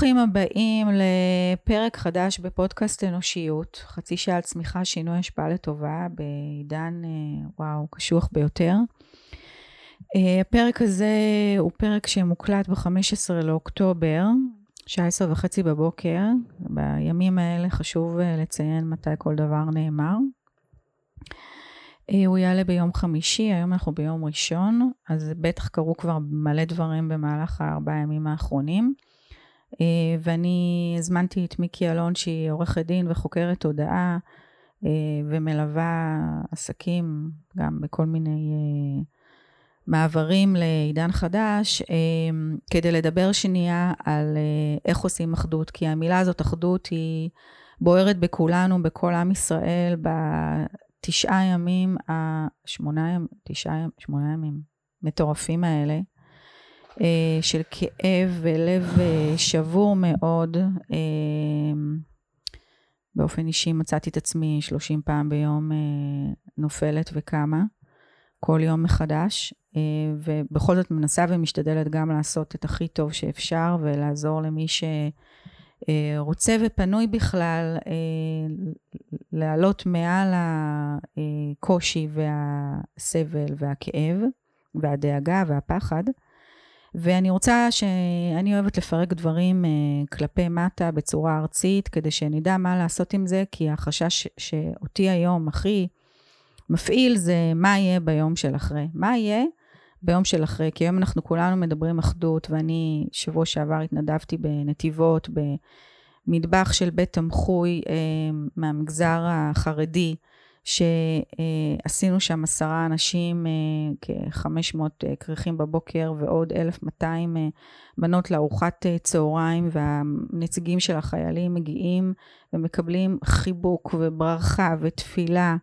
ברוכים הבאים לפרק חדש בפודקאסט אנושיות, חצי שעה על צמיחה, שינוי השפעה לטובה, בעידן, אה, וואו, קשוח ביותר. אה, הפרק הזה הוא פרק שמוקלט ב-15 לאוקטובר, שעה עשר וחצי בבוקר. בימים האלה חשוב אה, לציין מתי כל דבר נאמר. הוא יעלה ביום חמישי, היום אנחנו ביום ראשון, אז בטח קרו כבר מלא דברים במהלך הארבעה ימים האחרונים. אה, ואני הזמנתי את מיקי אלון, שהיא עורכת דין וחוקרת תודעה, אה, ומלווה עסקים גם בכל מיני אה, מעברים לעידן חדש, כדי לדבר שנייה על איך עושים אחדות, כי המילה הזאת, אחדות, היא בוערת בכולנו, בכל עם ישראל, בתשעה ימים, השמונה ימים, תשעה ימים, שמונה ימים מטורפים האלה. אה, של כאב ולב אה, שבור מאוד. אה, באופן אישי מצאתי את עצמי 30 פעם ביום נופלת וקמה, כל יום מחדש, ובכל זאת מנסה ומשתדלת גם לעשות את הכי טוב שאפשר ולעזור למי שרוצה ופנוי בכלל לעלות מעל הקושי והסבל והכאב והדאגה והפחד. ואני רוצה ש... אני אוהבת לפרק דברים uh, כלפי מטה בצורה ארצית, כדי שנדע מה לעשות עם זה, כי החשש שאותי היום הכי מפעיל זה מה יהיה ביום של אחרי. מה יהיה ביום של אחרי? כי היום אנחנו כולנו מדברים אחדות, ואני שבוע שעבר התנדבתי בנתיבות, במטבח של בית תמחוי uh, מהמגזר החרדי. שעשינו שם עשרה אנשים, אה, כ-500 אה, כריכים בבוקר ועוד 1,200 אה, בנות לארוחת צהריים, והנציגים של החיילים מגיעים ומקבלים חיבוק וברכה ותפילה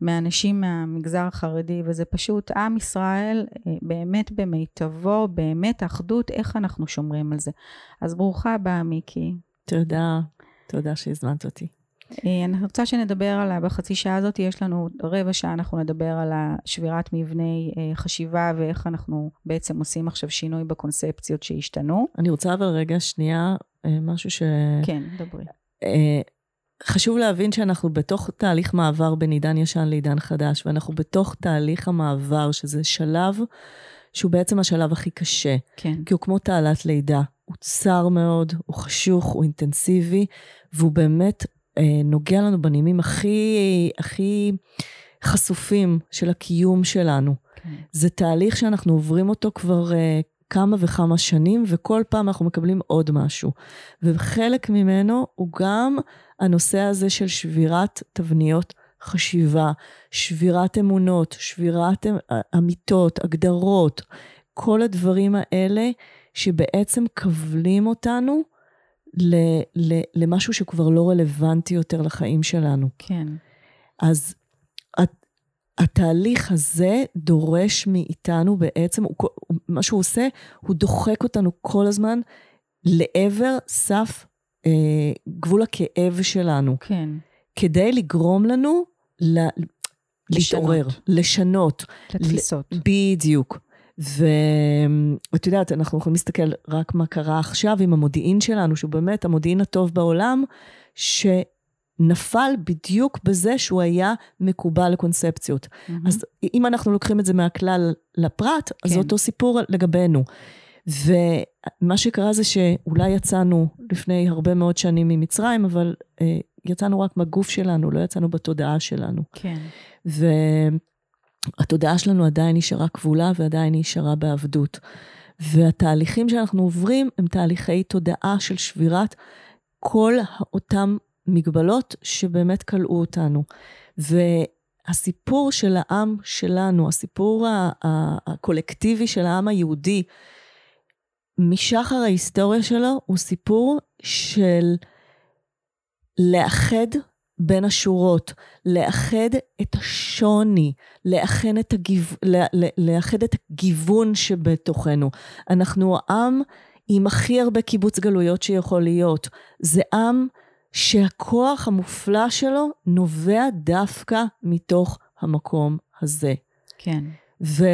מאנשים מהמגזר החרדי, וזה פשוט עם ישראל באמת במיטבו, באמת אחדות, איך אנחנו שומרים על זה. אז ברוכה הבאה, מיקי. תודה, תודה שהזמנת אותי. אה, אני רוצה שנדבר על, בחצי שעה הזאת, יש לנו רבע שעה, אנחנו נדבר על שבירת מבני אה, חשיבה ואיך אנחנו בעצם עושים עכשיו שינוי בקונספציות שהשתנו. אני רוצה אבל רגע שנייה, אה, משהו ש... כן, דברי. חשוב להבין שאנחנו בתוך תהליך מעבר בין עידן ישן לעידן חדש, ואנחנו בתוך תהליך המעבר, שזה שלב שהוא בעצם השלב הכי קשה. כן. כי הוא כמו תעלת לידה. הוא צר מאוד, הוא חשוך, הוא אינטנסיבי, והוא באמת נוגע לנו בנימים הכי, הכי חשופים של הקיום שלנו. כן. זה תהליך שאנחנו עוברים אותו כבר אה, כמה וכמה שנים, וכל פעם אנחנו מקבלים עוד משהו. וחלק ממנו הוא גם הנושא הזה של שבירת תבניות חשיבה, שבירת אמונות, שבירת אה, אמיתות, הגדרות, כל הדברים האלה שבעצם כבלים אותנו ל, ל, למשהו שכבר לא רלוונטי יותר לחיים שלנו. כן. אז הת, התהליך הזה דורש מאיתנו בעצם, הוא, מה שהוא עושה, הוא דוחק אותנו כל הזמן לעבר סף אה, גבול הכאב שלנו. כן. כדי לגרום לנו ל, להתעורר, לשנות. את התפיסות. בדיוק. ואת יודעת, אנחנו יכולים להסתכל רק מה קרה עכשיו עם המודיעין שלנו, שהוא באמת המודיעין הטוב בעולם, שנפל בדיוק בזה שהוא היה מקובל לקונספציות. Mm-hmm. אז אם אנחנו לוקחים את זה מהכלל לפרט, אז כן. זה אותו סיפור לגבינו. ומה שקרה זה שאולי יצאנו לפני הרבה מאוד שנים ממצרים, אבל אה, יצאנו רק בגוף שלנו, לא יצאנו בתודעה שלנו. כן. ו... התודעה שלנו עדיין נשארה כבולה ועדיין נשארה בעבדות. והתהליכים שאנחנו עוברים הם תהליכי תודעה של שבירת כל אותם מגבלות שבאמת כלאו אותנו. והסיפור של העם שלנו, הסיפור הקולקטיבי של העם היהודי, משחר ההיסטוריה שלו הוא סיפור של לאחד בין השורות, לאחד את השוני, לאחד את, הגיו... לאחד את הגיוון שבתוכנו. אנחנו עם עם הכי הרבה קיבוץ גלויות שיכול להיות. זה עם שהכוח המופלא שלו נובע דווקא מתוך המקום הזה. כן. ו,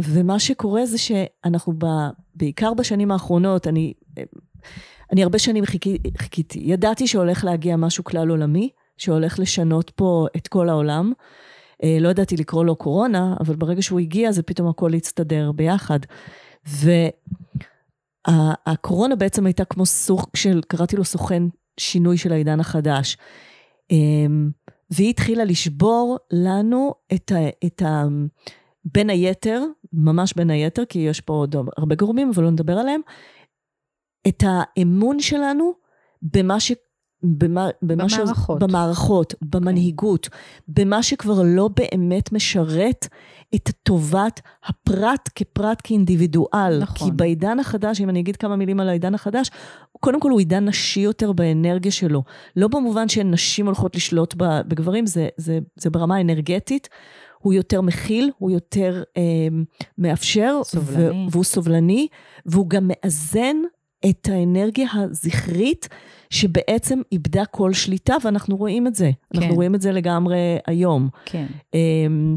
ומה שקורה זה שאנחנו ב, בעיקר בשנים האחרונות, אני אני הרבה שנים חיכי, חיכיתי. ידעתי שהולך להגיע משהו כלל עולמי, שהולך לשנות פה את כל העולם. אה, לא ידעתי לקרוא לו קורונה, אבל ברגע שהוא הגיע, זה פתאום הכל הצטדר ביחד. והקורונה בעצם הייתה כמו סוג של, קראתי לו סוכן שינוי של העידן החדש. אמ, והיא התחילה לשבור לנו את ה... את ה בין היתר, ממש בין היתר, כי יש פה עוד הרבה גורמים, אבל לא נדבר עליהם, את האמון שלנו במה ש... במה, במה במערכות. ש... במערכות, במנהיגות, במה שכבר לא באמת משרת את טובת הפרט כפרט כאינדיבידואל. נכון. כי בעידן החדש, אם אני אגיד כמה מילים על העידן החדש, קודם כל הוא עידן נשי יותר באנרגיה שלו. לא במובן שנשים הולכות לשלוט בגברים, זה, זה, זה ברמה האנרגטית. הוא יותר מכיל, הוא יותר אה, מאפשר. סובלני. והוא סובלני, והוא גם מאזן את האנרגיה הזכרית, שבעצם איבדה כל שליטה, ואנחנו רואים את זה. כן. אנחנו רואים את זה לגמרי היום. כן. אמ,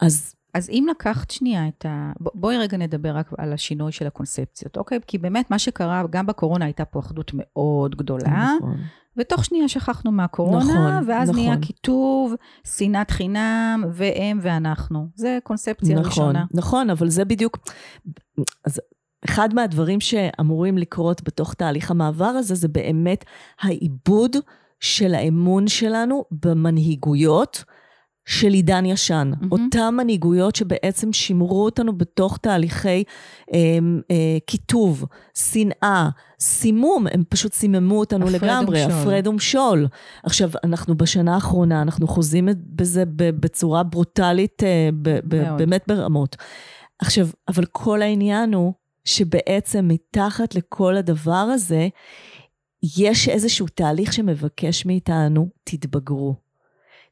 אז... אז אם לקחת שנייה את ה... בואי רגע נדבר רק על השינוי של הקונספציות, אוקיי? כי באמת מה שקרה, גם בקורונה הייתה פה אחדות מאוד גדולה. נכון. ותוך שנייה שכחנו מהקורונה, נכון, ואז נכון. נהיה כיתוב, שנאת חינם, והם ואנחנו. זה קונספציה נכון, ראשונה. נכון, אבל זה בדיוק... אז אחד מהדברים שאמורים לקרות בתוך תהליך המעבר הזה, זה באמת העיבוד של האמון שלנו במנהיגויות של עידן ישן. Mm-hmm. אותן מנהיגויות שבעצם שימרו אותנו בתוך תהליכי אה, אה, קיטוב, שנאה, סימום, הם פשוט סיממו אותנו הפרד לגמרי, ומשול. הפרד ומשול. עכשיו, אנחנו בשנה האחרונה, אנחנו חוזים בזה בצורה ברוטלית, אה, ב, ב, באמת ברמות. עכשיו, אבל כל העניין הוא שבעצם מתחת לכל הדבר הזה, יש איזשהו תהליך שמבקש מאיתנו, תתבגרו.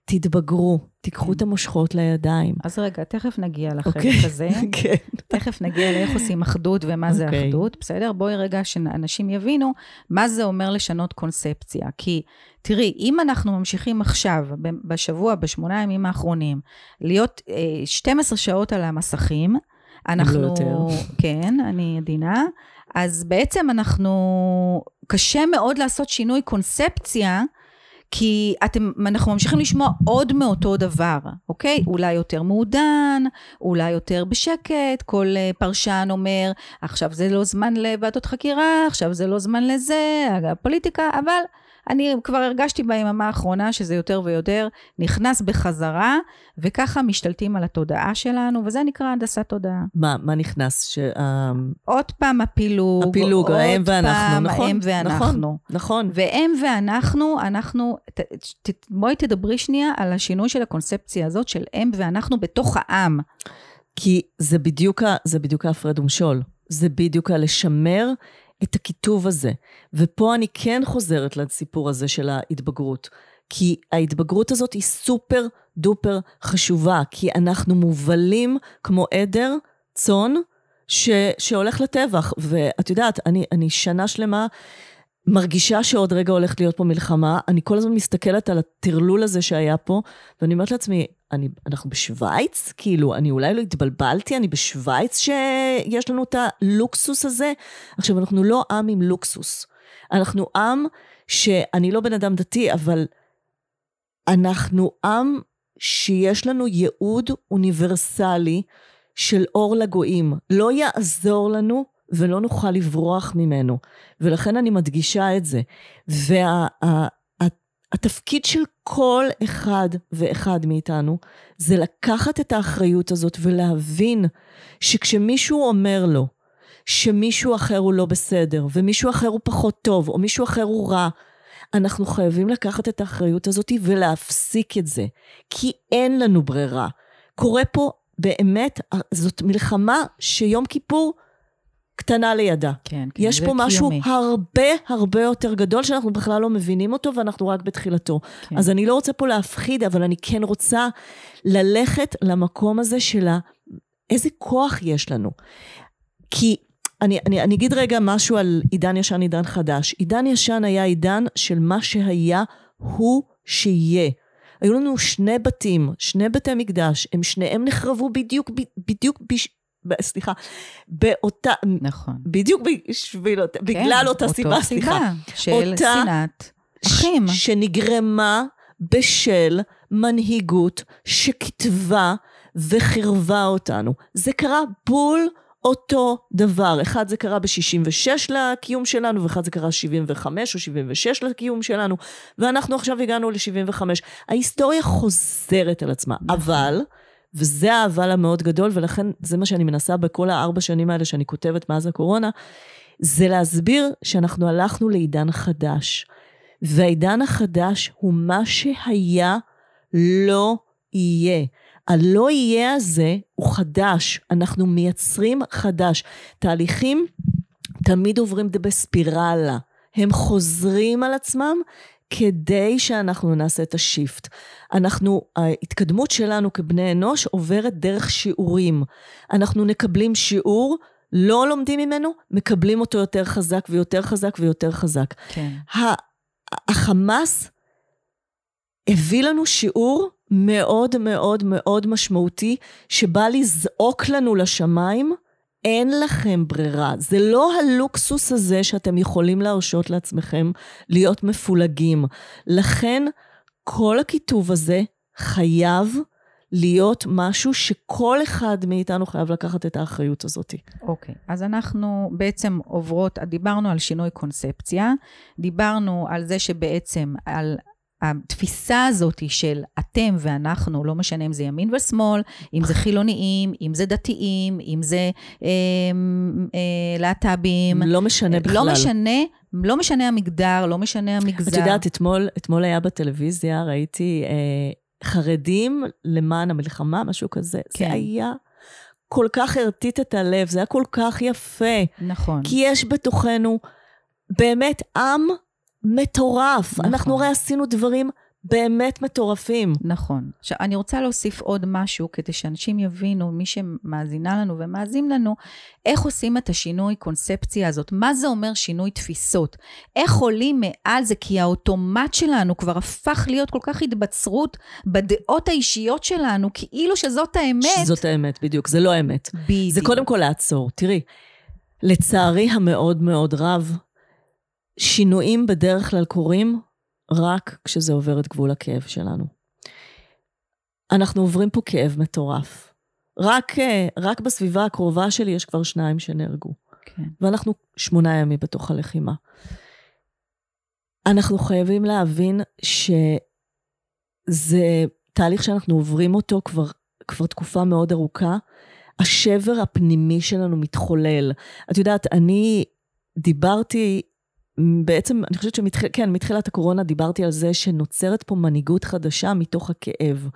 תתבגרו, תיקחו את המושכות לידיים. אז רגע, תכף נגיע לחלק okay. אוקיי, הזה. כן. תכף נגיע לאיך עושים אחדות ומה okay. זה אוקיי. אחדות, בסדר? בואי רגע שאנשים יבינו מה זה אומר לשנות קונספציה. כי תראי, אם אנחנו ממשיכים עכשיו, בשבוע, בשמונה הימים האחרונים, להיות אה, 12 שעות על המסכים, אנחנו... לא יותר. כן, אני עדינה. אז בעצם אנחנו... קשה מאוד לעשות שינוי קונספציה, כי אתם, אנחנו ממשיכים לשמוע עוד מאותו דבר, אוקיי? אולי יותר מעודן, אולי יותר בשקט, כל אה, פרשן אומר, עכשיו זה לא זמן לוועדות חקירה, עכשיו זה לא זמן לזה, הפוליטיקה, אבל אני כבר הרגשתי ביממה האחרונה שזה יותר ויותר נכנס בחזרה, וככה משתלטים על התודעה שלנו, וזה נקרא הנדסת תודעה. מה, מה נכנס? ש... אה, עוד פעם הפילוג, הפילוג, האם ואנחנו, פעם נכון, האם ואנחנו. נכון, נכון. והם ואנחנו, אנחנו, ת, ת, בואי תדברי שנייה על השינוי של הקונספציה הזאת של הם ואנחנו בתוך העם. כי זה בדיוק, זה בדיוק ההפרד ומשול. זה בדיוק הלשמר את הכיתוב הזה. ופה אני כן חוזרת לסיפור הזה של ההתבגרות. כי ההתבגרות הזאת היא סופר דופר חשובה, כי אנחנו מובלים כמו עדר צאן שהולך לטבח. ואת יודעת, אני, אני שנה שלמה מרגישה שעוד רגע הולכת להיות פה מלחמה. אני כל הזמן מסתכלת על הטרלול הזה שהיה פה, ואני אומרת לעצמי, אני, אנחנו בשוויץ? כאילו, אני אולי לא התבלבלתי, אני בשוויץ שיש לנו את הלוקסוס הזה? עכשיו, אנחנו לא עם עם לוקסוס. אנחנו עם שאני לא בן אדם דתי, אבל אנחנו עם שיש לנו ייעוד אוניברסלי של אור לגויים. לא יעזור לנו ולא נוכל לברוח ממנו. ולכן אני מדגישה את זה. וה... התפקיד של כל אחד ואחד מאיתנו זה לקחת את האחריות הזאת ולהבין שכשמישהו אומר לו שמישהו אחר הוא לא בסדר ומישהו אחר הוא פחות טוב או מישהו אחר הוא רע, אנחנו חייבים לקחת את האחריות הזאת ולהפסיק את זה, כי אין לנו ברירה. קורה פה באמת, זאת מלחמה שיום כיפור קטנה לידה. כן, כן, יש פה משהו קיומי. הרבה הרבה יותר גדול שאנחנו בכלל לא מבינים אותו ואנחנו רק בתחילתו. כן. אז אני לא רוצה פה להפחיד, אבל אני כן רוצה ללכת למקום הזה של איזה כוח יש לנו. כי אני, אני, אני אגיד רגע משהו על עידן ישן, עידן חדש. עידן ישן היה עידן של מה שהיה הוא שיהיה. היו לנו שני בתים, שני בתי מקדש, הם שניהם נחרבו בדיוק, בדיוק סליחה, באותה, נכון. בדיוק בשביל, כן, בגלל אותה סיבה, סליחה. של אותה, שנאת אחים. ש, שנגרמה בשל מנהיגות שכתבה וחירבה אותנו. זה קרה בול אותו דבר. אחד זה קרה ב-66 לקיום שלנו, ואחד זה קרה 75 או 76 לקיום שלנו, ואנחנו עכשיו הגענו ל-75. ההיסטוריה חוזרת על עצמה, נכון. אבל, וזה האבל המאוד גדול, ולכן זה מה שאני מנסה בכל הארבע שנים האלה שאני כותבת מאז הקורונה, זה להסביר שאנחנו הלכנו לעידן חדש. והעידן החדש הוא מה שהיה לא יהיה. הלא יהיה הזה הוא חדש, אנחנו מייצרים חדש. תהליכים תמיד עוברים בספירלה, הם חוזרים על עצמם כדי שאנחנו נעשה את השיפט. אנחנו, ההתקדמות שלנו כבני אנוש עוברת דרך שיעורים. אנחנו מקבלים שיעור, לא לומדים ממנו, מקבלים אותו יותר חזק ויותר חזק ויותר חזק. כן. החמאס הביא לנו שיעור מאוד מאוד מאוד משמעותי, שבא לזעוק לנו לשמיים, אין לכם ברירה. זה לא הלוקסוס הזה שאתם יכולים להרשות לעצמכם להיות מפולגים. לכן, כל הכיתוב הזה חייב להיות משהו שכל אחד מאיתנו חייב לקחת את האחריות הזאת. אוקיי, okay. אז אנחנו בעצם עוברות, דיברנו על שינוי קונספציה, דיברנו על זה שבעצם, על התפיסה הזאת של אתם ואנחנו, לא משנה אם זה ימין ושמאל, אם זה חילוניים, אם זה דתיים, אם זה אה, אה, להט"בים. לא משנה לא בכלל. לא משנה, לא משנה המגדר, לא משנה המגזר. את יודעת, אתמול, אתמול היה בטלוויזיה, ראיתי אה, חרדים למען המלחמה, משהו כזה. כן. זה היה... כל כך הרטיט את הלב, זה היה כל כך יפה. נכון. כי יש בתוכנו באמת עם מטורף. נכון. אנחנו הרי עשינו דברים באמת מטורפים. נכון. עכשיו, אני רוצה להוסיף עוד משהו כדי שאנשים יבינו, מי שמאזינה לנו ומאזין לנו, איך עושים את השינוי קונספציה הזאת, מה זה אומר שינוי תפיסות, איך עולים מעל זה, כי האוטומט שלנו כבר הפך להיות כל כך התבצרות בדעות האישיות שלנו, כאילו שזאת האמת. שזאת האמת, בדיוק, זה לא אמת. בדיוק. זה קודם כל לעצור. תראי, לצערי המאוד מאוד רב, שינויים בדרך כלל קורים רק כשזה עובר את גבול הכאב שלנו. אנחנו עוברים פה כאב מטורף. רק, אה, רק בסביבה הקרובה שלי יש כבר שניים שנהרגו. כן. ואנחנו שמונה ימים בתוך הלחימה. אנחנו חייבים להבין שזה תהליך שאנחנו עוברים אותו כבר, כבר תקופה מאוד ארוכה. השבר הפנימי שלנו מתחולל. את יודעת, אני דיברתי בעצם, אני חושבת שמתחילת, כן, מתחילת הקורונה דיברתי על זה שנוצרת פה מנהיגות חדשה מתוך הכאב.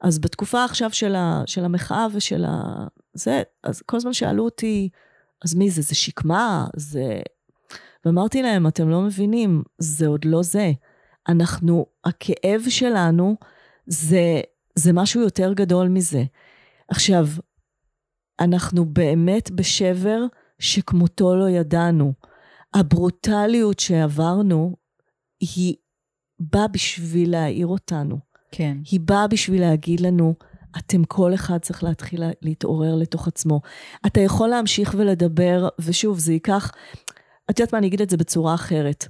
אז בתקופה עכשיו של, ה, של המחאה ושל ה... זה, אז כל הזמן שאלו אותי, אז מי זה? זה שקמה? זה... ואמרתי להם, אתם לא מבינים, זה עוד לא זה. אנחנו, הכאב שלנו זה, זה משהו יותר גדול מזה. עכשיו, אנחנו באמת בשבר שכמותו לא ידענו. הברוטליות שעברנו, היא באה בשביל להעיר אותנו. כן. היא באה בשביל להגיד לנו, אתם כל אחד צריך להתחיל להתעורר לתוך עצמו. אתה יכול להמשיך ולדבר, ושוב, זה ייקח... את יודעת מה, אני אגיד את זה בצורה אחרת.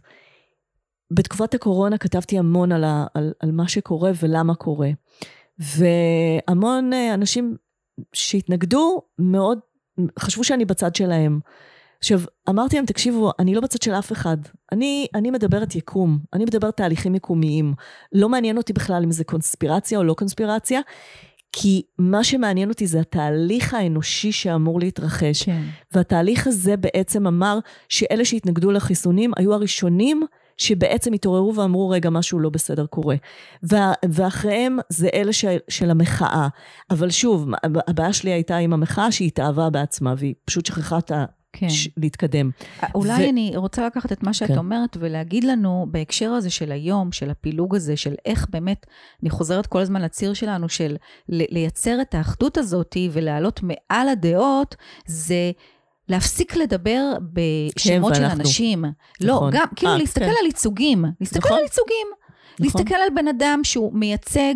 בתקופת הקורונה כתבתי המון על, ה, על, על מה שקורה ולמה קורה. והמון אה, אנשים שהתנגדו מאוד, חשבו שאני בצד שלהם. עכשיו, אמרתי להם, תקשיבו, אני לא בצד של אף אחד. אני, אני מדברת יקום, אני מדברת תהליכים יקומיים. לא מעניין אותי בכלל אם זה קונספירציה או לא קונספירציה, כי מה שמעניין אותי זה התהליך האנושי שאמור להתרחש. כן. והתהליך הזה בעצם אמר שאלה שהתנגדו לחיסונים היו הראשונים שבעצם התעוררו ואמרו, רגע, משהו לא בסדר קורה. וה, ואחריהם זה אלה של, של המחאה. אבל שוב, הבעיה שלי הייתה עם המחאה שהיא התאהבה בעצמה, והיא פשוט שכחה את. כן. ש- להתקדם. אולי ו... אני רוצה לקחת את מה שאת כן. אומרת ולהגיד לנו בהקשר הזה של היום, של הפילוג הזה, של איך באמת, אני חוזרת כל הזמן לציר שלנו, של לייצר את האחדות הזאת ולעלות מעל הדעות, זה... להפסיק לדבר בשמות כן, של אנשים. לא, נכון. לא, גם, כאילו 아, אה, להסתכל כן. על ייצוגים. להסתכל נכון. על ייצוגים. נכון. להסתכל על בן אדם שהוא מייצג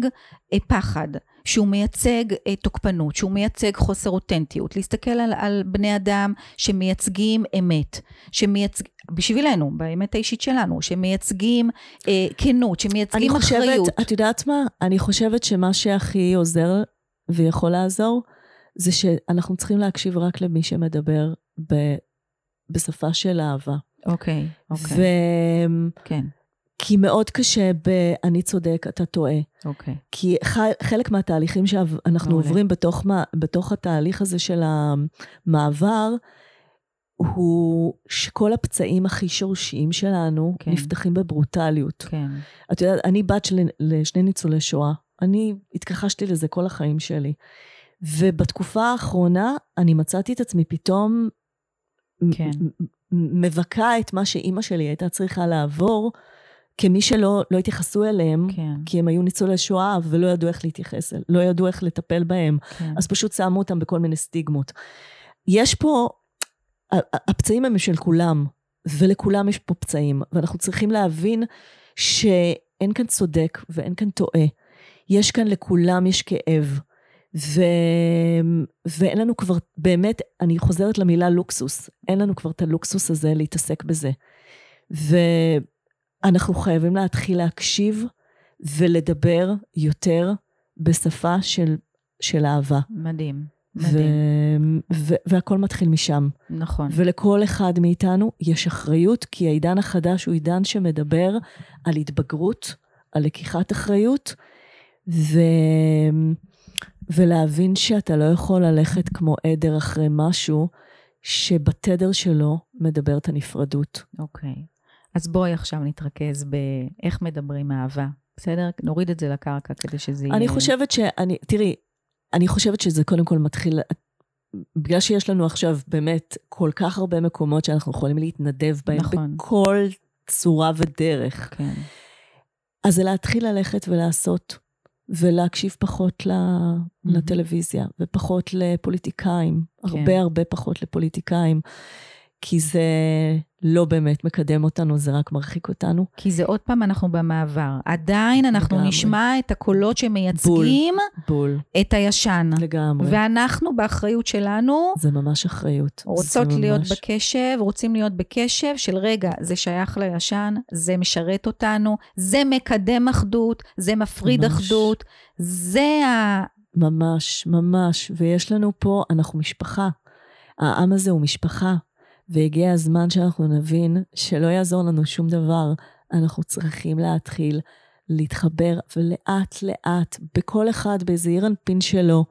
אה, פחד, שהוא מייצג אה, תוקפנות, שהוא מייצג חוסר אותנטיות, להסתכל על, על בני אדם שמייצגים אמת, שמייצג... בשבילנו, באמת האישית שלנו, שמייצגים אה, כנות, שמייצגים אני חושבת, אחריות. את יודעת מה? אני חושבת שמה שהכי עוזר ויכול לעזור, זה שאנחנו צריכים להקשיב רק למי שמדבר ב, בשפה של אהבה. אוקיי, אוקיי. ו... כן, כי מאוד קשה ב... אני צודק, אתה טועה. אוקיי. כי ח- חלק מהתהליכים שאנחנו מעולה. עוברים בתוך, מה- בתוך התהליך הזה של המעבר, הוא שכל הפצעים הכי שורשיים שלנו כן. נפתחים בברוטליות. כן, את יודעת, אני בת של לשני ניצולי שואה. אני התכחשתי לזה כל החיים שלי. ובתקופה האחרונה אני מצאתי את עצמי פתאום כן. מבכה את מה שאימא שלי הייתה צריכה לעבור, כמי שלא לא התייחסו אליהם, כן, כי הם היו ניצולי שואה ולא ידעו איך להתייחס, לא ידעו איך לטפל בהם, כן. אז פשוט שמו אותם בכל מיני סטיגמות. יש פה, הפצעים הם של כולם, ולכולם יש פה פצעים, ואנחנו צריכים להבין שאין כאן צודק ואין כאן טועה. יש כאן לכולם יש כאב. ו... ואין לנו כבר, באמת, אני חוזרת למילה לוקסוס, אין לנו כבר את הלוקסוס הזה להתעסק בזה. ואנחנו חייבים להתחיל להקשיב ולדבר יותר בשפה של, של אהבה. מדהים, ו... מדהים. ו... והכל מתחיל משם. נכון. ולכל אחד מאיתנו יש אחריות, כי העידן החדש הוא עידן שמדבר על התבגרות, על לקיחת אחריות, ו... ולהבין שאתה לא יכול ללכת כמו עדר אחרי משהו שבתדר שלו מדברת הנפרדות. אוקיי. אז בואי עכשיו נתרכז באיך מדברים אהבה. בסדר? נוריד את זה לקרקע כדי שזה יהיה... אני חושבת שאני, תראי, אני חושבת שזה קודם כל מתחיל, בגלל שיש לנו עכשיו באמת כל כך הרבה מקומות שאנחנו יכולים להתנדב בהם נכון. בכל צורה ודרך. כן, אז זה להתחיל ללכת ולעשות, ולהקשיב פחות ל... לטלוויזיה, ופחות לפוליטיקאים, כן. הרבה הרבה פחות לפוליטיקאים, כי זה לא באמת מקדם אותנו, זה רק מרחיק אותנו. כי זה עוד פעם אנחנו במעבר. עדיין אנחנו לגמרי. נשמע את הקולות שמייצגים בול, את הישן. לגמרי. ואנחנו באחריות שלנו זה ממש אחריות. רוצות זה להיות ממש- בקשב, רוצים להיות בקשב של רגע, זה שייך לישן, זה משרת אותנו, זה מקדם אחדות, זה מפריד ממש. אחדות, זה ה... ממש, ממש. ויש לנו פה, אנחנו משפחה. העם הזה הוא משפחה. והגיע הזמן שאנחנו נבין שלא יעזור לנו שום דבר. אנחנו צריכים להתחיל להתחבר, ולאט לאט, בכל אחד בזעיר אנפין שלו,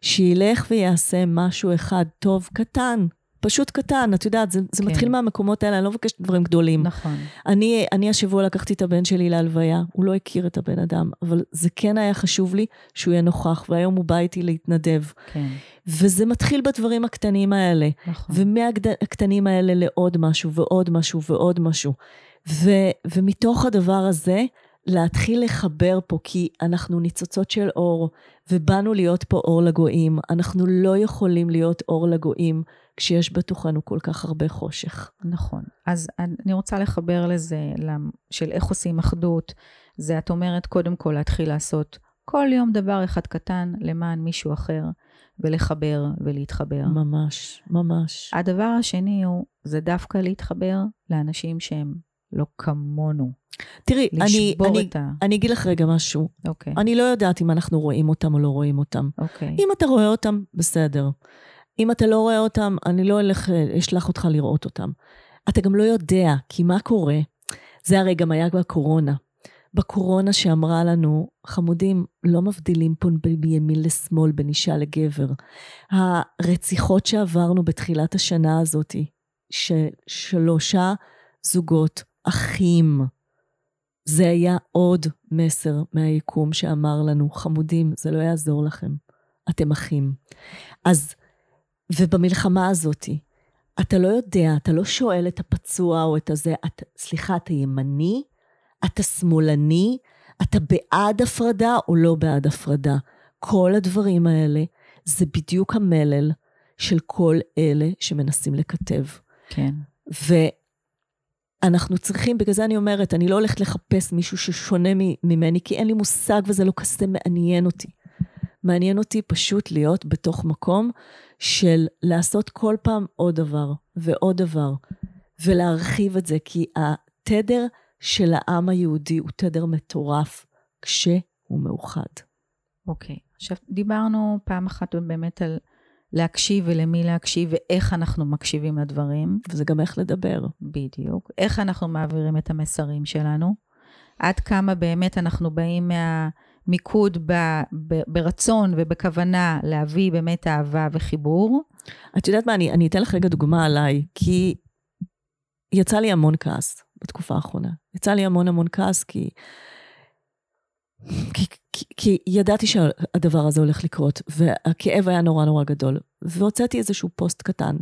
שילך ויעשה משהו אחד טוב, קטן. פשוט קטן, את יודעת, זה, זה כן. מתחיל מהמקומות האלה, אני לא מבקשת דברים גדולים. נכון, אני, אני השבוע לקחתי את הבן שלי להלוויה, הוא לא הכיר את הבן אדם, אבל זה כן היה חשוב לי שהוא יהיה נוכח, והיום הוא בא איתי להתנדב. כן, וזה מתחיל בדברים הקטנים האלה, נכון. ומהקטנים האלה לעוד משהו, ועוד משהו, ועוד משהו. ו, ומתוך הדבר הזה, להתחיל לחבר פה, כי אנחנו ניצוצות של אור, ובאנו להיות פה אור לגויים. אנחנו לא יכולים להיות אור לגויים כשיש בתוכנו כל כך הרבה חושך. נכון. אז אני רוצה לחבר לזה, של איך עושים אחדות. זה, את אומרת, קודם כל להתחיל לעשות כל יום דבר אחד קטן למען מישהו אחר, ולחבר ולהתחבר. ממש, ממש. הדבר השני הוא, זה דווקא להתחבר לאנשים שהם לא כמונו. תראי, אני, אני, ה... אני אגיד לך רגע משהו. אוקיי, אני לא יודעת אם אנחנו רואים אותם או לא רואים אותם. אוקיי. אם אתה רואה אותם, בסדר. אם אתה לא רואה אותם, אני לא אלך, אשלח אותך לראות אותם. אתה גם לא יודע, כי מה קורה? זה הרי גם היה בקורונה. בקורונה שאמרה לנו, חמודים, לא מבדילים פה בין ימין לשמאל, בין אישה לגבר. הרציחות שעברנו בתחילת השנה הזאת, ששלושה זוגות אחים, זה היה עוד מסר מהיקום שאמר לנו, חמודים, זה לא יעזור לכם, אתם אחים. אז, ובמלחמה הזאת, אתה לא יודע, אתה לא שואל את הפצוע או את הזה, את, סליחה, אתה ימני? אתה שמאלני? אתה בעד הפרדה או לא בעד הפרדה? כל הדברים האלה זה בדיוק המלל של כל אלה שמנסים לקטב. כן, ואנחנו צריכים, בגלל זה אני אומרת, אני לא הולכת לחפש מישהו ששונה ממני, כי אין לי מושג וזה לא כזה מעניין אותי. מעניין אותי פשוט להיות בתוך מקום של לעשות כל פעם עוד דבר ועוד דבר, ולהרחיב את זה, כי התדר של העם היהודי הוא תדר מטורף כשהוא מאוחד. אוקיי. Okay. עכשיו, דיברנו פעם אחת באמת על להקשיב ולמי להקשיב ואיך אנחנו מקשיבים לדברים. וזה גם איך לדבר. בדיוק. איך אנחנו מעבירים את המסרים שלנו. עד כמה באמת אנחנו באים מהמיקוד ב, ב, ברצון ובכוונה להביא באמת אהבה וחיבור. את יודעת מה, אני, אני אתן לך רגע דוגמה עליי, כי יצא לי המון כעס בתקופה האחרונה. יצא לי המון המון כעס, כי... כי, כי, כי ידעתי שהדבר הזה הולך לקרות, והכאב היה נורא נורא גדול. והוצאתי איזשהו פוסט קטן.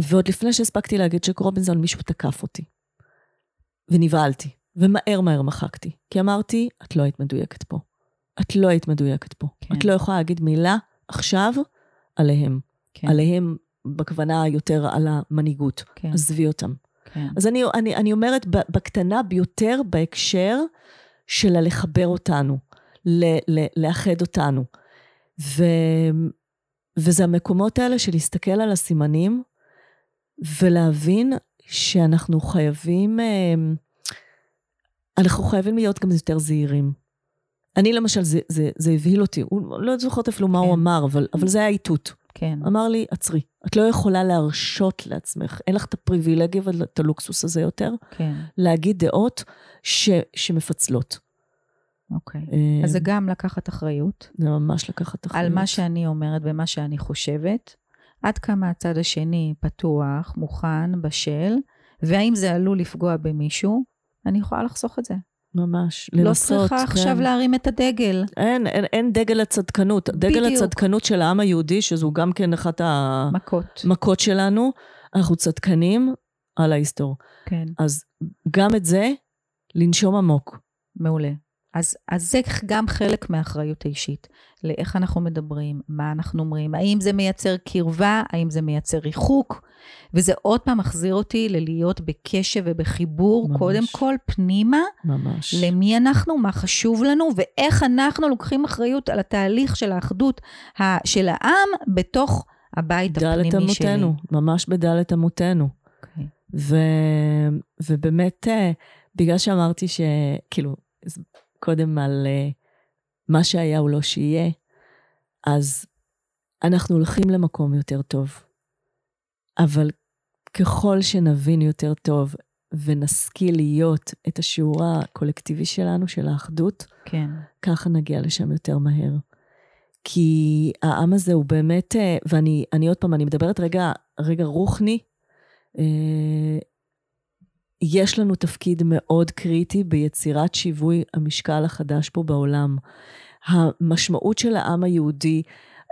ועוד לפני שהספקתי להגיד שקרובינזון, מישהו תקף אותי. ונבהלתי, ומהר מהר מחקתי. כי אמרתי, את לא היית מדויקת פה. את לא היית מדויקת פה. כן. את לא יכולה להגיד מילה עכשיו עליהם. כן. עליהם בכוונה יותר על המנהיגות. כן. עזבי אותם. כן. אז אני, אני, אני אומרת בקטנה ביותר בהקשר של הלחבר אותנו, ל, ל, לאחד אותנו. ו, וזה המקומות האלה של להסתכל על הסימנים ולהבין שאנחנו חייבים, אה, אנחנו חייבים להיות גם יותר זהירים. אני למשל, זה, זה, זה הבהיל אותי, הוא לא זוכרת אפילו מה כן. הוא אמר, אבל, אבל זה היה איתות. כן. אמר לי, עצרי, את לא יכולה להרשות לעצמך, אין לך את הפריבילגיה ואת הלוקסוס הזה יותר, כן. להגיד דעות ש, שמפצלות. אוקיי. אה, אז זה גם לקחת אחריות. זה ממש לקחת אחריות. על מה שאני אומרת ומה שאני חושבת. עד כמה הצד השני פתוח, מוכן, בשל, והאם זה עלול לפגוע במישהו, אני יכולה לחסוך את זה. ממש, לנסות. לא צריכה כן. עכשיו להרים את הדגל. אין, אין, אין דגל הצדקנות. בדיוק. דגל הצדקנות של העם היהודי, שזו גם כן אחת המכות שלנו, אנחנו צדקנים על ההיסטור. כן. אז גם את זה, לנשום עמוק. מעולה. אז, אז זה גם חלק מהאחריות האישית, לאיך אנחנו מדברים, מה אנחנו אומרים, האם זה מייצר קרבה, האם זה מייצר ריחוק, וזה עוד פעם מחזיר אותי ללהיות בקשב ובחיבור, ממש. קודם כל פנימה, ממש. למי אנחנו, מה חשוב לנו, ואיך אנחנו לוקחים אחריות על התהליך של האחדות של העם בתוך הבית הפנימי שלי. דלת אמותינו, ממש בדלת אמותינו. Okay. אוקיי. ו, ובאמת, אה, בגלל שאמרתי שכאילו, קודם על uh, מה שהיה הוא לא שיהיה, אז אנחנו הולכים למקום יותר טוב. אבל ככל שנבין יותר טוב ונשכיל להיות את השיעור הקולקטיבי שלנו, של האחדות, כן. ככה נגיע לשם יותר מהר. כי העם הזה הוא באמת, אה, ואני אני עוד פעם, אני מדברת רגע, רגע רוחני, אה, יש לנו תפקיד מאוד קריטי ביצירת שיווי המשקל החדש פה בעולם. המשמעות של העם היהודי,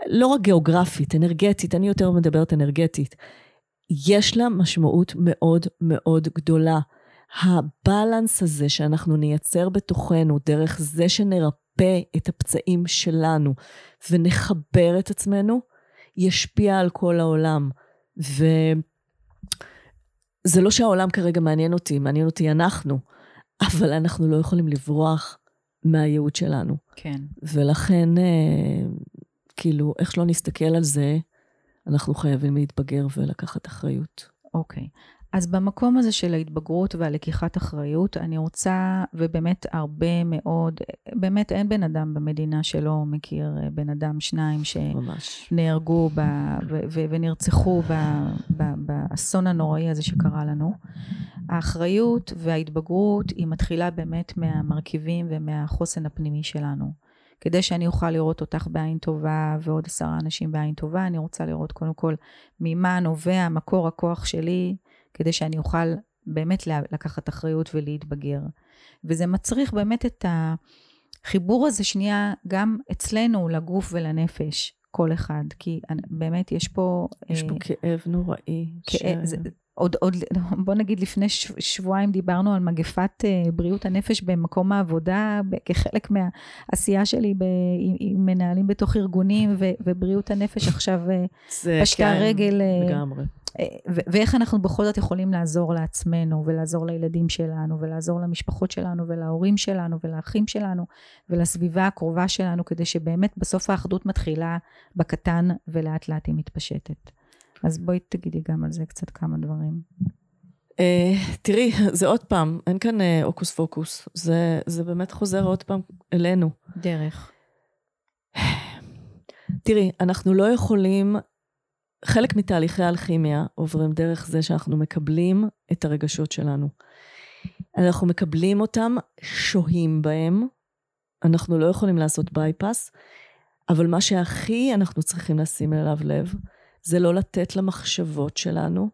לא רק גיאוגרפית, אנרגטית, אני יותר מדברת אנרגטית, יש לה משמעות מאוד מאוד גדולה. הבלנס הזה שאנחנו נייצר בתוכנו, דרך זה שנרפא את הפצעים שלנו ונחבר את עצמנו, ישפיע על כל העולם. ו... זה לא שהעולם כרגע מעניין אותי, מעניין אותי אנחנו, אבל אנחנו לא יכולים לברוח מהייעוד שלנו. כן. ולכן, אה, כאילו, איך שלא נסתכל על זה, אנחנו חייבים להתבגר ולקחת אחריות. אוקיי. אז במקום הזה של ההתבגרות והלקיחת אחריות, אני רוצה, ובאמת הרבה מאוד, באמת אין בן אדם במדינה שלא מכיר אה, בן אדם, שניים שנהרגו ב, ו, ו, ונרצחו ב, ב, באסון הנוראי הזה שקרה לנו. האחריות וההתבגרות היא מתחילה באמת מהמרכיבים ומהחוסן הפנימי שלנו. כדי שאני אוכל לראות אותך בעין טובה ועוד עשרה אנשים בעין טובה, אני רוצה לראות קודם כל ממה נובע מקור הכוח שלי. כדי שאני אוכל באמת לקחת אחריות ולהתבגר. וזה מצריך באמת את החיבור הזה שנייה גם אצלנו לגוף ולנפש, כל אחד, כי באמת יש פה... יש פה אה, כאב נוראי. כאב, ש... זה, עוד, עוד, בוא נגיד לפני שבועיים דיברנו על מגפת uh, בריאות הנפש במקום העבודה, כחלק מהעשייה שלי ב, עם, עם מנהלים בתוך ארגונים, ו, ובריאות הנפש עכשיו uh, פשטה כן, רגל. לגמרי. ו- ואיך אנחנו בכל זאת יכולים לעזור לעצמנו, ולעזור לילדים שלנו, ולעזור למשפחות שלנו, ולהורים שלנו, ולאחים שלנו, ולסביבה הקרובה שלנו, כדי שבאמת בסוף האחדות מתחילה בקטן, ולאט לאט היא מתפשטת. אז בואי תגידי גם על זה קצת כמה דברים. Uh, תראי, זה עוד פעם, אין כאן uh, הוקוס פוקוס. זה, זה באמת חוזר עוד פעם אלינו. דרך. תראי, אנחנו לא יכולים, חלק מתהליכי האלכימיה עוברים דרך זה שאנחנו מקבלים את הרגשות שלנו. אנחנו מקבלים אותם, שוהים בהם, אנחנו לא יכולים לעשות בייפס, אבל מה שהכי אנחנו צריכים לשים אליו לב, זה לא לתת למחשבות שלנו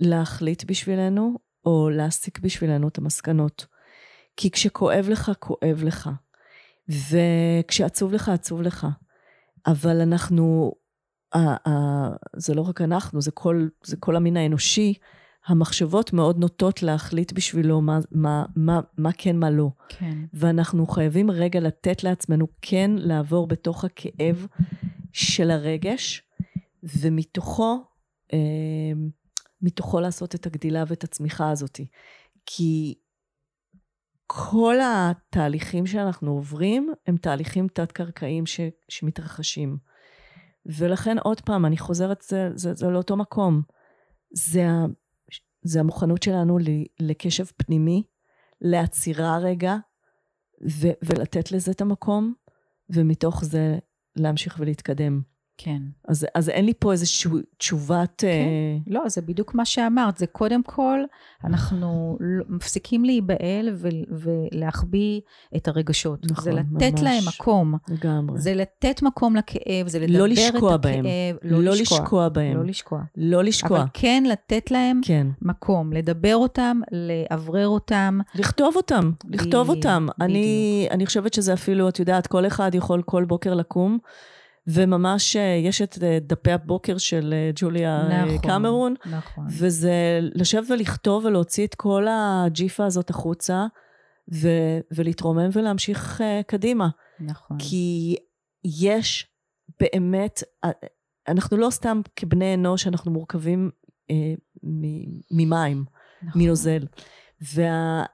להחליט בשבילנו, או להסיק בשבילנו את המסקנות. כי כשכואב לך, כואב לך. וכשעצוב לך, עצוב לך. אבל אנחנו, זה לא רק אנחנו, זה כל, זה כל המין האנושי, המחשבות מאוד נוטות להחליט בשבילו מה, מה, מה, מה כן, מה לא. כן. ואנחנו חייבים רגע לתת לעצמנו כן לעבור בתוך הכאב של הרגש, ומתוכו, אה, מתוכו לעשות את הגדילה ואת הצמיחה הזאת. כי כל התהליכים שאנחנו עוברים הם תהליכים תת-קרקעיים ש, שמתרחשים. ולכן עוד פעם, אני חוזרת, זה, זה, זה לאותו מקום. זה, זה המוכנות שלנו לקשב פנימי, לעצירה רגע, ו, ולתת לזה את המקום, ומתוך זה להמשיך ולהתקדם. כן. אז, אז אין לי פה איזושהי תשובת... כן. Uh... לא, זה בדיוק מה שאמרת. זה קודם כל, אנחנו לא, מפסיקים להיבהל ולהחביא את הרגשות. נכון, זה לתת ממש. להם מקום. לגמרי. זה לתת מקום לכאב, זה לדבר לא את הכאב. בהם. לא, לא לשקוע. לשקוע בהם. לא לשקוע. לא לשקוע. אבל כן לתת להם כן. מקום, לדבר אותם, לאוורר אותם. לכתוב אותם, לכתוב בדיוק, אותם. אני, אני חושבת שזה אפילו, את יודעת, כל אחד יכול כל בוקר לקום. וממש אה, יש את אה, דפי הבוקר של אה, ג'וליה נכון, קמרון, נכון. וזה לשבת ולכתוב ולהוציא את כל הג'יפה הזאת החוצה, ו- ולהתרומם ולהמשיך קדימה. נכון. כי יש באמת, אנחנו לא סתם כבני אנוש, אנחנו מורכבים אה, ממים, נכון. מנוזל. וה...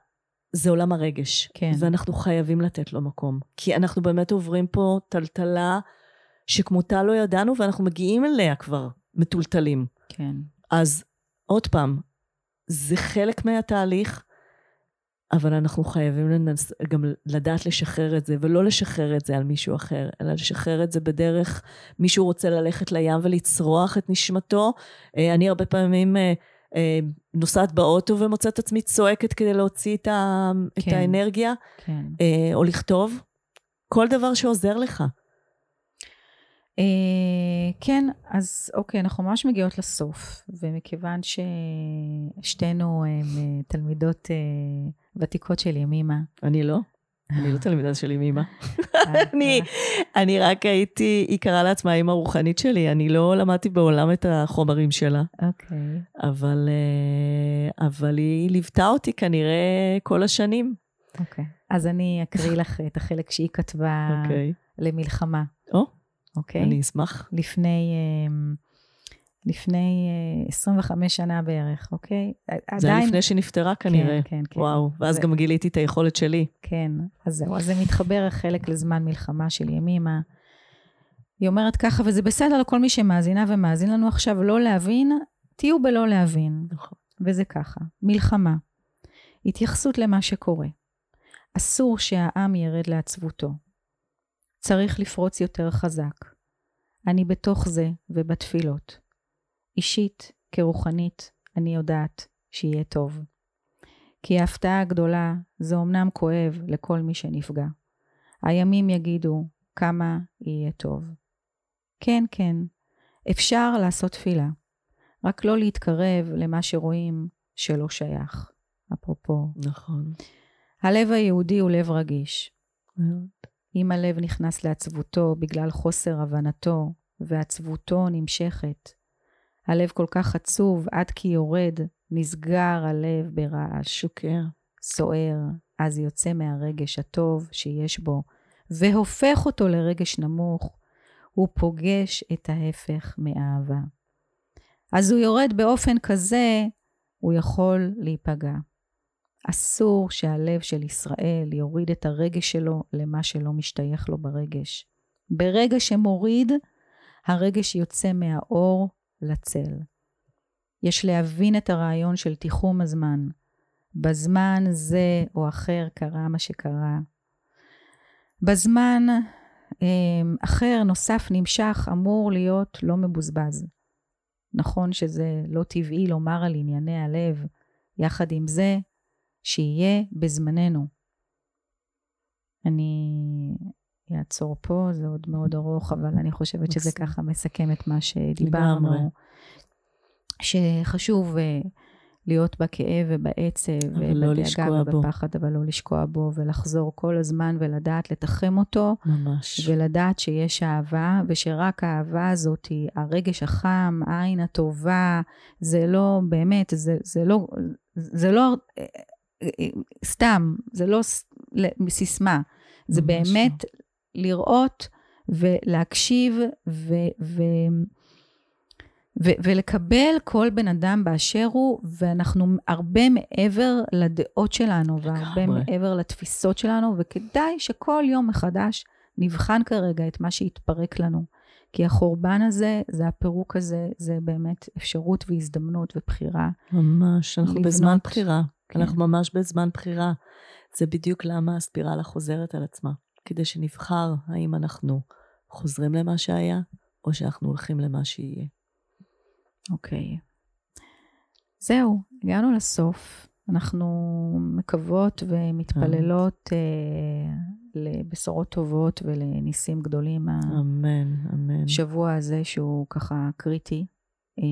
זה עולם הרגש. כן. ואנחנו חייבים לתת לו מקום. כי אנחנו באמת עוברים פה טלטלה שכמותה לא ידענו, ואנחנו מגיעים אליה כבר מטולטלים. כן. אז עוד פעם, זה חלק מהתהליך, אבל אנחנו חייבים לנס... גם לדעת לשחרר את זה, ולא לשחרר את זה על מישהו אחר, אלא לשחרר את זה בדרך, מישהו רוצה ללכת לים ולצרוח את נשמתו. אה, אני הרבה פעמים אה, אה, נוסעת באוטו ומוצאת עצמי צועקת כדי להוציא את, ה... כן. את האנרגיה, כן. או לכתוב. כל דבר שעוזר לך. Uh, כן, אז אוקיי, אנחנו ממש מגיעות לסוף, ומכיוון ששתינו uh, תלמידות uh, ותיקות של ימימה. אני לא. אני לא תלמידה של ימימה. אני, אני רק הייתי, היא קראה לעצמה האמא הרוחנית שלי, אני לא למדתי בעולם את החומרים שלה. אוקיי. אבל, אבל היא ליוותה אותי כנראה כל השנים. אוקיי. אז אני אקריא לך את החלק שהיא כתבה אוקיי. למלחמה. או. אוקיי? אני אשמח. לפני, אמ, לפני 25 שנה בערך, אוקיי? זה היה לפני שנפטרה כנראה. כן, כן, כן. וואו, ואז זה... גם גיליתי את היכולת שלי. כן, אז זהו, אז זה מתחבר חלק לזמן מלחמה של ימימה. היא אומרת ככה, וזה בסדר לכל מי שמאזינה ומאזין לנו עכשיו לא להבין, תהיו בלא להבין. נכון. וזה ככה, מלחמה, התייחסות למה שקורה. אסור שהעם ירד לעצבותו. צריך לפרוץ יותר חזק. אני בתוך זה ובתפילות. אישית כרוחנית, אני יודעת שיהיה טוב. כי ההפתעה הגדולה זה אמנם כואב לכל מי שנפגע. הימים יגידו כמה יהיה טוב. כן, כן, אפשר לעשות תפילה, רק לא להתקרב למה שרואים שלא שייך. אפרופו. נכון. הלב היהודי הוא לב רגיש. אם הלב נכנס לעצבותו בגלל חוסר הבנתו, ועצבותו נמשכת, הלב כל כך עצוב עד כי יורד, נסגר הלב ברעש. שוקר. סוער, אז יוצא מהרגש הטוב שיש בו, והופך אותו לרגש נמוך, הוא פוגש את ההפך מאהבה. אז הוא יורד באופן כזה, הוא יכול להיפגע. אסור שהלב של ישראל יוריד את הרגש שלו למה שלא משתייך לו ברגש. ברגע שמוריד, הרגש יוצא מהאור לצל. יש להבין את הרעיון של תיחום הזמן. בזמן זה או אחר קרה מה שקרה. בזמן אמ, אחר, נוסף, נמשך, אמור להיות לא מבוזבז. נכון שזה לא טבעי לומר על ענייני הלב, יחד עם זה, שיהיה בזמננו. אני אעצור פה, זה עוד מאוד ארוך, אבל אני חושבת שזה ככה מסכם את מה שדיברנו. שחשוב אה, להיות בכאב ובעצב ובדאגה לא ובפחד, אבל לא לשקוע בו, ולחזור כל הזמן ולדעת לתחם אותו. ממש. ולדעת שיש אהבה, ושרק האהבה הזאת היא הרגש החם, העין הטובה, זה לא, באמת, זה, זה לא, זה לא סתם, זה לא סיסמה. זה באמת לראות ולהקשיב ו... ו ו- ולקבל כל בן אדם באשר הוא, ואנחנו הרבה מעבר לדעות שלנו, והרבה מעבר לתפיסות שלנו, וכדאי שכל יום מחדש נבחן כרגע את מה שהתפרק לנו. כי החורבן הזה, זה הפירוק הזה, זה באמת אפשרות והזדמנות ובחירה. ממש, אנחנו לבנות. בזמן בחירה. כן. אנחנו ממש בזמן בחירה. זה בדיוק למה הספירלה חוזרת על עצמה. כדי שנבחר האם אנחנו חוזרים למה שהיה, או שאנחנו הולכים למה שיהיה. אוקיי. זהו, הגענו לסוף. אנחנו מקוות ומתפללות אה, לבשורות טובות ולניסים גדולים. אמן, אמן. שבוע הזה שהוא ככה קריטי. אה,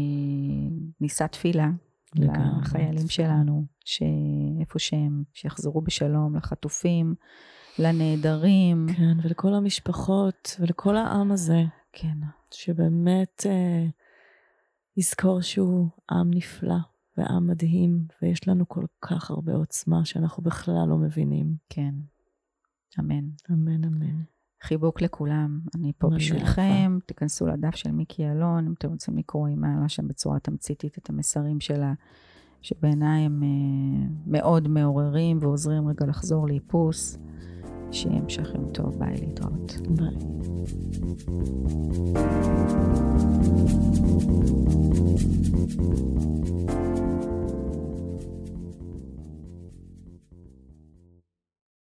נישא תפילה. לחיילים שלנו, שאיפה שהם, שיחזרו בשלום, לחטופים, לנעדרים. כן, ולכל המשפחות ולכל העם הזה. כן. שבאמת... אה, לזכור שהוא עם נפלא ועם מדהים, ויש לנו כל כך הרבה עוצמה שאנחנו בכלל לא מבינים. כן, אמן. אמן, אמן. חיבוק לכולם, אני פה בשבילכם, תיכנסו לדף של מיקי אלון, אם אתם רוצים לקרוא, היא מעלה שם בצורה תמציתית את המסרים שלה, שבעיניי הם uh, מאוד מעוררים ועוזרים רגע לחזור לאיפוס. שיהיה המשך יום טוב, ביי להתראות. ביי.